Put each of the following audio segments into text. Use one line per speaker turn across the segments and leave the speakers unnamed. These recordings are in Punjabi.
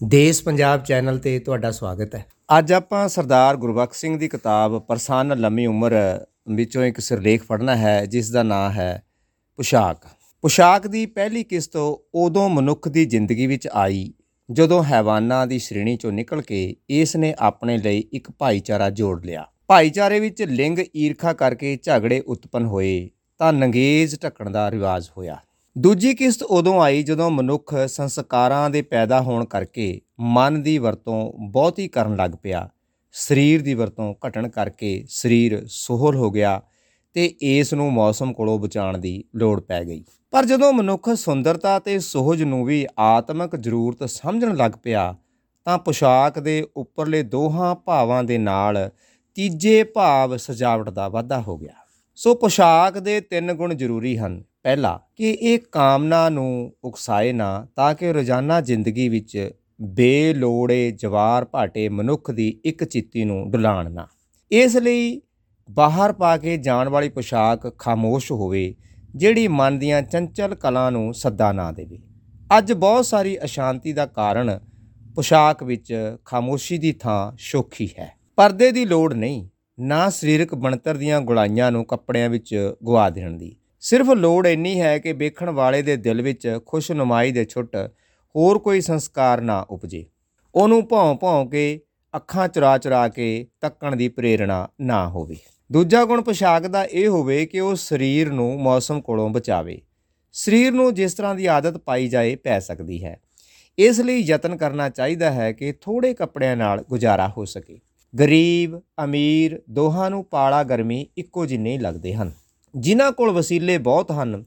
ਦੇਸ਼ ਪੰਜਾਬ ਚੈਨਲ ਤੇ ਤੁਹਾਡਾ ਸਵਾਗਤ ਹੈ। ਅੱਜ ਆਪਾਂ ਸਰਦਾਰ ਗੁਰਬਖਸ਼ ਸਿੰਘ ਦੀ ਕਿਤਾਬ ਪ੍ਰਸੰਨ ਲੰਮੀ ਉਮਰ ਵਿੱਚੋਂ ਇੱਕ ਸਿਰਲੇਖ ਪੜ੍ਹਨਾ ਹੈ, ਜਿਸ ਦਾ ਨਾਮ ਹੈ ਪੁਸ਼ਾਕ। ਪੁਸ਼ਾਕ ਦੀ ਪਹਿਲੀ ਕਿਸ਼ਤ ਉਦੋਂ ਮਨੁੱਖ ਦੀ ਜ਼ਿੰਦਗੀ ਵਿੱਚ ਆਈ, ਜਦੋਂ ਹੈਵਾਨਾਂ ਦੀ ਸ਼੍ਰੇਣੀ ਚੋਂ ਨਿਕਲ ਕੇ ਇਸ ਨੇ ਆਪਣੇ ਲਈ ਇੱਕ ਭਾਈਚਾਰਾ ਜੋੜ ਲਿਆ। ਭਾਈਚਾਰੇ ਵਿੱਚ ਲਿੰਗ ਈਰਖਾ ਕਰਕੇ ਝਗੜੇ ਉਤਪੰਨ ਹੋਏ, ਤਾਂ ਨੰਗੇਜ਼ ਢੱਕਣ ਦਾ ਰਿਵਾਜ ਹੋਇਆ। ਦੂਜੀ ਕਿਸ਼ਤ ਉਦੋਂ ਆਈ ਜਦੋਂ ਮਨੁੱਖ ਸੰਸਕਾਰਾਂ ਦੇ ਪੈਦਾ ਹੋਣ ਕਰਕੇ ਮਨ ਦੀ ਵਰਤੋਂ ਬਹੁਤੀ ਕਰਨ ਲੱਗ ਪਿਆ। ਸਰੀਰ ਦੀ ਵਰਤੋਂ ਘਟਣ ਕਰਕੇ ਸਰੀਰ ਸੋਹਲ ਹੋ ਗਿਆ ਤੇ ਇਸ ਨੂੰ ਮੌਸਮ ਕੋਲੋਂ ਬਚਾਉਣ ਦੀ ਲੋੜ ਪੈ ਗਈ। ਪਰ ਜਦੋਂ ਮਨੁੱਖ ਸੁੰਦਰਤਾ ਤੇ ਸੋਹਜ ਨੂੰ ਵੀ ਆਤਮਿਕ ਜ਼ਰੂਰਤ ਸਮਝਣ ਲੱਗ ਪਿਆ ਤਾਂ ਪੁਸ਼ਾਕ ਦੇ ਉੱਪਰਲੇ ਦੋਹਾਂ ਭਾਵਾਂ ਦੇ ਨਾਲ ਤੀਜੇ ਭਾਵ ਸਜਾਵਟ ਦਾ ਵਾਧਾ ਹੋ ਗਿਆ। ਸੋ ਪੁਸ਼ਾਕ ਦੇ ਤਿੰਨ ਗੁਣ ਜ਼ਰੂਰੀ ਹਨ। ਪਹਿਲਾ ਕਿ ਇਹ ਕਾਮਨਾ ਨੂੰ ਉਕਸਾਏ ਨਾ ਤਾਂ ਕਿ ਰੋਜ਼ਾਨਾ ਜ਼ਿੰਦਗੀ ਵਿੱਚ ਬੇਲੋੜੇ ਜਵਾਰ ਭਾਟੇ ਮਨੁੱਖ ਦੀ ਇੱਕ ਚਿੱਤੀ ਨੂੰ ਡੁਲਾਣ ਨਾ। ਇਸ ਲਈ ਬਾਹਰ ਪਾ ਕੇ ਜਾਣ ਵਾਲੀ ਪੁਸ਼ਾਕ ਖਾਮੋਸ਼ ਹੋਵੇ, ਜਿਹੜੀ ਮਨ ਦੀਆਂ ਚੰਚਲ ਕਲਾਂ ਨੂੰ ਸੱਦਾ ਨਾ ਦੇਵੇ। ਅੱਜ ਬਹੁਤ ਸਾਰੀ ਅਸ਼ਾਂਤੀ ਦਾ ਕਾਰਨ ਪੁਸ਼ਾਕ ਵਿੱਚ ਖਾਮੋਸ਼ੀ ਦੀ ਥਾਂ ਸ਼ੋਖੀ ਹੈ। ਪਰਦੇ ਦੀ ਲੋੜ ਨਹੀਂ, ਨਾ ਸਰੀਰਕ ਬਣਤਰ ਦੀਆਂ ਗੁਲਾਈਆਂ ਨੂੰ ਕੱਪੜਿਆਂ ਵਿੱਚ ਗਵਾ ਦੇਣ ਦੀ। ਸਿਰਫ ਲੋੜ ਇੰਨੀ ਹੈ ਕਿ ਵੇਖਣ ਵਾਲੇ ਦੇ ਦਿਲ ਵਿੱਚ ਖੁਸ਼ਨੁਮਾਈ ਦੇ ਛੁੱਟ ਹੋਰ ਕੋਈ ਸੰਸਕਾਰ ਨਾ ਉਪਜੇ। ਉਹਨੂੰ ਭੌਂ ਭੌਂ ਕੇ, ਅੱਖਾਂ ਚੁਰਾ ਚੁਰਾ ਕੇ ਤੱਕਣ ਦੀ ਪ੍ਰੇਰਣਾ ਨਾ ਹੋਵੇ। ਦੂਜਾ ਗੁਣ ਪੋਸ਼ਾਕ ਦਾ ਇਹ ਹੋਵੇ ਕਿ ਉਹ ਸਰੀਰ ਨੂੰ ਮੌਸਮ ਕੋਲੋਂ ਬਚਾਵੇ। ਸਰੀਰ ਨੂੰ ਜਿਸ ਤਰ੍ਹਾਂ ਦੀ ਆਦਤ ਪਾਈ ਜਾਏ, ਪੈ ਸਕਦੀ ਹੈ। ਇਸ ਲਈ ਯਤਨ ਕਰਨਾ ਚਾਹੀਦਾ ਹੈ ਕਿ ਥੋੜੇ ਕੱਪੜਿਆਂ ਨਾਲ ਗੁਜ਼ਾਰਾ ਹੋ ਸਕੇ। ਗਰੀਬ, ਅਮੀਰ ਦੋਹਾਂ ਨੂੰ ਪਾਲਾ ਗਰਮੀ ਇੱਕੋ ਜਿੰਨੇ ਹੀ ਲੱਗਦੇ ਹਨ। ਜਿਨ੍ਹਾਂ ਕੋਲ ਵਸੀਲੇ ਬਹੁਤ ਹਨ,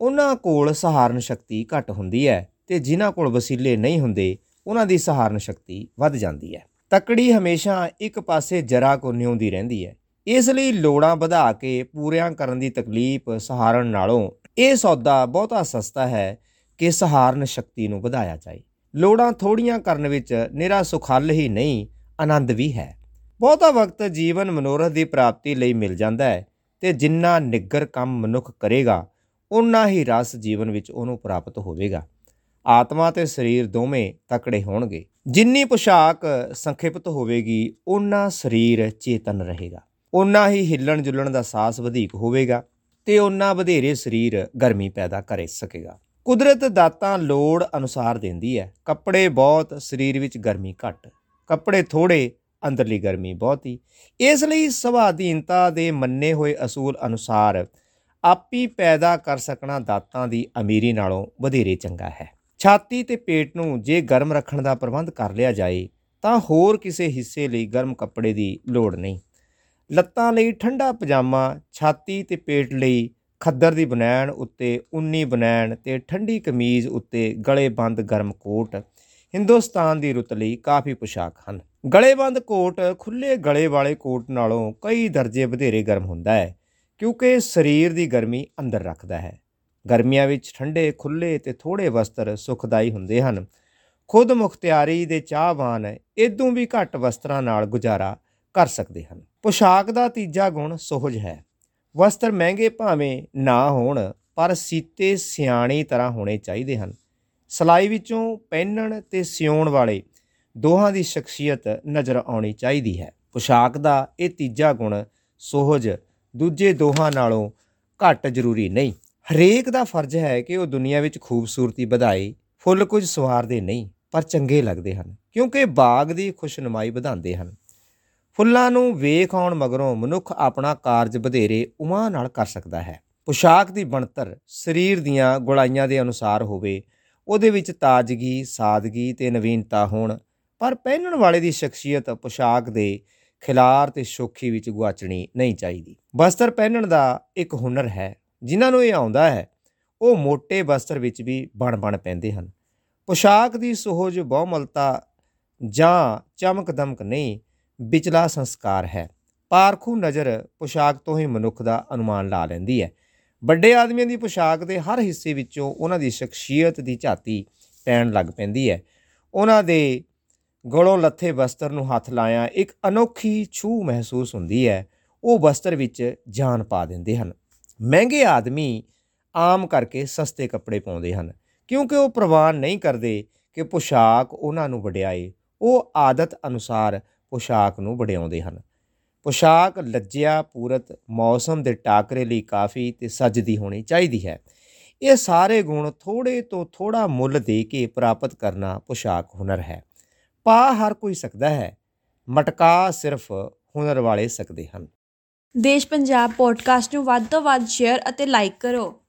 ਉਹਨਾਂ ਕੋਲ ਸਹਾਰਨ ਸ਼ਕਤੀ ਘੱਟ ਹੁੰਦੀ ਹੈ ਤੇ ਜਿਨ੍ਹਾਂ ਕੋਲ ਵਸੀਲੇ ਨਹੀਂ ਹੁੰਦੇ, ਉਹਨਾਂ ਦੀ ਸਹਾਰਨ ਸ਼ਕਤੀ ਵੱਧ ਜਾਂਦੀ ਹੈ। ਤਕੜੀ ਹਮੇਸ਼ਾ ਇੱਕ ਪਾਸੇ ਜਰਾ ਕੋ ਨਿਉਂਦੀ ਰਹਿੰਦੀ ਹੈ। ਇਸ ਲਈ ਲੋੜਾਂ ਵਧਾ ਕੇ ਪੂਰਿਆਂ ਕਰਨ ਦੀ ਤਕਲੀਫ ਸਹਾਰਨ ਨਾਲੋਂ ਇਹ ਸੌਦਾ ਬਹੁਤਾ ਸਸਤਾ ਹੈ ਕਿ ਸਹਾਰਨ ਸ਼ਕਤੀ ਨੂੰ ਵਧਾਇਆ ਜਾਏ। ਲੋੜਾਂ ਥੋੜੀਆਂ ਕਰਨ ਵਿੱਚ ਨਿਰਾ ਸੁਖਲ ਹੀ ਨਹੀਂ, ਆਨੰਦ ਵੀ ਹੈ। ਬਹੁਤਾ ਵਕਤ ਜੀਵਨ ਮਨੋਰਥ ਦੀ ਪ੍ਰਾਪਤੀ ਲਈ ਮਿਲ ਜਾਂਦਾ ਹੈ। ਤੇ ਜਿੰਨਾ ਨਿੱਗਰ ਕੰਮ ਮਨੁੱਖ ਕਰੇਗਾ ਉਨਾ ਹੀ ਰਸ ਜੀਵਨ ਵਿੱਚ ਉਹਨੂੰ ਪ੍ਰਾਪਤ ਹੋਵੇਗਾ। ਆਤਮਾ ਤੇ ਸਰੀਰ ਦੋਵੇਂ ਤਕੜੇ ਹੋਣਗੇ। ਜਿੰਨੀ ਪੁਸ਼ਾਕ ਸੰਖਿਪਤ ਹੋਵੇਗੀ ਉਨਾ ਸਰੀਰ ਚੇਤਨ ਰਹੇਗਾ। ਉਨਾ ਹੀ ਹਿੱਲਣ ਜੁਲਣ ਦਾ ਸਾਹਸ ਵਧੇਕ ਹੋਵੇਗਾ ਤੇ ਉਨਾ ਵਧੇਰੇ ਸਰੀਰ ਗਰਮੀ ਪੈਦਾ ਕਰੇ ਸਕੇਗਾ। ਕੁਦਰਤ ਦਾਤਾਂ ਲੋੜ ਅਨੁਸਾਰ ਦਿੰਦੀ ਹੈ ਕੱਪੜੇ ਬਹੁਤ ਸਰੀਰ ਵਿੱਚ ਗਰਮੀ ਘੱਟ। ਕੱਪੜੇ ਥੋੜੇ ਅੰਦਰਲੀ ਗਰਮੀ ਬਹੁਤੀ ਇਸ ਲਈ ਸਵਾਧੀਨਤਾ ਦੇ ਮੰਨੇ ਹੋਏ ਅਸੂਲ ਅਨੁਸਾਰ ਆਪੀ ਪੈਦਾ ਕਰ ਸਕਣਾ ਦਾਤਾਂ ਦੀ ਅਮੀਰੀ ਨਾਲੋਂ ਵਧੇਰੇ ਚੰਗਾ ਹੈ। ਛਾਤੀ ਤੇ ਪੇਟ ਨੂੰ ਜੇ ਗਰਮ ਰੱਖਣ ਦਾ ਪ੍ਰਬੰਧ ਕਰ ਲਿਆ ਜਾਏ, ਤਾਂ ਹੋਰ ਕਿਸੇ ਹਿੱਸੇ ਲਈ ਗਰਮ ਕੱਪੜੇ ਦੀ ਲੋੜ ਨਹੀਂ। ਲੱਤਾਂ ਲਈ ਠੰਡਾ ਪਜਾਮਾ, ਛਾਤੀ ਤੇ ਪੇਟ ਲਈ ਖੱਦਰ ਦੀ ਬਨੈਣ ਉੱਤੇ ਉਨੀ ਬਨੈਣ ਤੇ ਠੰਡੀ ਕਮੀਜ਼ ਉੱਤੇ ਗਲੇ ਬੰਦ ਗਰਮ ਕੋਟ ਹਿੰਦੁਸਤਾਨ ਦੀ ਰੁੱਤ ਲਈ ਕਾਫੀ ਪੁਸ਼ਾਕ ਹਨ। ਗਲੇਬੰਦ ਕੋਟ ਖੁੱਲੇ ਗਲੇ ਵਾਲੇ ਕੋਟ ਨਾਲੋਂ ਕਈ ਦਰਜੇ ਵਧੇਰੇ ਗਰਮ ਹੁੰਦਾ ਹੈ, ਕਿਉਂਕਿ ਸਰੀਰ ਦੀ ਗਰਮੀ ਅੰਦਰ ਰੱਖਦਾ ਹੈ। ਗਰਮੀਆਂ ਵਿੱਚ ਠੰਡੇ ਖੁੱਲੇ ਤੇ ਥੋੜੇ ਵਸਤਰ ਸੁਖਦਾਈ ਹੁੰਦੇ ਹਨ। ਖੁਦ ਮੁਖਤਿਆਰੀ ਦੇ ਚਾਹਵਾਨ ਇਦੋਂ ਵੀ ਘੱਟ ਵਸਤਰਾਂ ਨਾਲ ਗੁਜ਼ਾਰਾ ਕਰ ਸਕਦੇ ਹਨ। ਪੁਸ਼ਾਕ ਦਾ ਤੀਜਾ ਗੁਣ ਸੋਹਜ ਹੈ। ਵਸਤਰ ਮਹਿੰਗੇ ਭਾਵੇਂ ਨਾ ਹੋਣ, ਪਰ ਸੀਤੇ ਸਿਆਣੀ ਤਰ੍ਹਾਂ ਹੋਣੇ ਚਾਹੀਦੇ ਹਨ। ਸਲਾਈ ਵਿੱਚੋਂ ਪਹਿਨਣ ਤੇ ਸਿਉਣ ਵਾਲੇ ਦੋਹਾਂ ਦੀ ਸ਼ਖਸੀਅਤ ਨਜ਼ਰ ਆਉਣੀ ਚਾਹੀਦੀ ਹੈ। ਪੁਸ਼ਾਕ ਦਾ ਇਹ ਤੀਜਾ ਗੁਣ ਸੋਹਜ ਦੂਜੇ ਦੋਹਾਂ ਨਾਲੋਂ ਘੱਟ ਜ਼ਰੂਰੀ ਨਹੀਂ। ਹਰੇਕ ਦਾ ਫਰਜ਼ ਹੈ ਕਿ ਉਹ ਦੁਨੀਆ ਵਿੱਚ ਖੂਬਸੂਰਤੀ ਵਧਾਏ, ਫੁੱਲ ਕੁਝ ਸਵਾਰਦੇ ਨਹੀਂ, ਪਰ ਚੰਗੇ ਲੱਗਦੇ ਹਨ, ਕਿਉਂਕਿ ਬਾਗ ਦੀ ਖੁਸ਼ਨੁਮਾਈ ਵਧਾਉਂਦੇ ਹਨ। ਫੁੱਲਾਂ ਨੂੰ ਵੇਖ ਆਉਣ ਮਗਰੋਂ ਮਨੁੱਖ ਆਪਣਾ ਕਾਰਜ ਵਧੇਰੇ ਉਮਾ ਨਾਲ ਕਰ ਸਕਦਾ ਹੈ। ਪੁਸ਼ਾਕ ਦੀ ਬਣਤਰ ਸਰੀਰ ਦੀਆਂ ਗੁਲਾਈਆਂ ਦੇ ਅਨੁਸਾਰ ਹੋਵੇ ਉਹਦੇ ਵਿੱਚ ਤਾਜ਼ਗੀ, ਸਾਦਗੀ ਤੇ ਨਵੀਨਤਾ ਹੋਣ, ਪਰ ਪਹਿਨਣ ਵਾਲੇ ਦੀ ਸ਼ਖਸੀਅਤ ਪੁਸ਼ਾਕ ਦੇ ਖਿਲਾਰ ਤੇ ਸ਼ੋਖੀ ਵਿੱਚ ਗੁਆਚਣੀ ਨਹੀਂ ਚਾਹੀਦੀ। ਵਸਤਰ ਪਹਿਨਣ ਦਾ ਇੱਕ ਹੁਨਰ ਹੈ, ਜਿਨ੍ਹਾਂ ਨੂੰ ਇਹ ਆਉਂਦਾ ਹੈ, ਉਹ ਮੋٹے ਵਸਤਰ ਵਿੱਚ ਵੀ ਬਣ ਬਣ ਪੈਂਦੇ ਹਨ। ਪੁਸ਼ਾਕ ਦੀ ਸੋਹਜ ਬਹੁਮਲਤਾ ਜਾਂ ਚਮਕ ਦਮਕ ਨਹੀਂ, ਵਿਚਲਾ ਸੰਸਕਾਰ ਹੈ। ਪਾਰਖੂ ਨਜ਼ਰ ਪੁਸ਼ਾਕ ਤੋਂ ਹੀ ਮਨੁੱਖ ਦਾ ਅਨੁਮਾਨ ਲਾ ਲੈਂਦੀ ਹੈ। ਵੱਡੇ ਆਦਮੀਆਂ ਦੀ ਪੁਸ਼ਾਕ ਦੇ ਹਰ ਹਿੱਸੇ ਵਿੱਚੋਂ ਉਹਨਾਂ ਦੀ ਸ਼ਖਸੀਅਤ ਦੀ ਝਾਤੀ ਪੈਣ ਲੱਗ ਪੈਂਦੀ ਹੈ। ਉਹਨਾਂ ਦੇ ਗਲੋਂ ਲੱਥੇ ਵਸਤਰ ਨੂੰ ਹੱਥ ਲਾਇਆ, ਇੱਕ ਅਨੋਖੀ ਛੂ ਮਹਿਸੂਸ ਹੁੰਦੀ ਹੈ। ਉਹ ਵਸਤਰ ਵਿੱਚ ਜਾਨ ਪਾ ਦਿੰਦੇ ਹਨ। ਮਹਿੰਗੇ ਆਦਮੀ ਆਮ ਕਰਕੇ ਸਸਤੇ ਕੱਪੜੇ ਪਾਉਂਦੇ ਹਨ, ਕਿਉਂਕਿ ਉਹ ਪ੍ਰਵਾਨ ਨਹੀਂ ਕਰਦੇ ਕਿ ਪੋਸ਼ਾਕ ਉਹਨਾਂ ਨੂੰ ਵਡਿਆਏ। ਉਹ ਆਦਤ ਅਨੁਸਾਰ ਪੋਸ਼ਾਕ ਨੂੰ ਵਡਿਆਉਂਦੇ ਹਨ। ਪੋਸ਼ਾਕ, ਲੱਜਿਆ, ਪੂਰਤ, ਮੌਸਮ ਦੇ ਟਾਕਰੇ ਲਈ ਕਾਫੀ ਤੇ ਸੱਜਦੀ ਹੋਣੀ ਚਾਹੀਦੀ ਹੈ। ਇਹ ਸਾਰੇ ਗੁਣ ਥੋੜੇ ਤੋਂ ਥੋੜਾ ਮੁੱਲ ਦੇ ਕੇ ਪ੍ਰਾਪਤ ਕਰਨਾ ਪੋਸ਼ਾਕ ਹੁਨਰ ਹੈ। ਪਾ ਹਰ ਕੋਈ ਸਕਦਾ ਹੈ, ਮਟਕਾ ਸਿਰਫ ਹੁਨਰ ਵਾਲੇ ਸਕਦੇ ਹਨ।
ਦੇਸ਼ ਪੰਜਾਬ ਪੋਡਕਾਸਟ ਨੂੰ ਵੱਧ ਤੋਂ ਵੱਧ ਸ਼ੇਅਰ ਅਤੇ ਲਾਈਕ ਕਰੋ।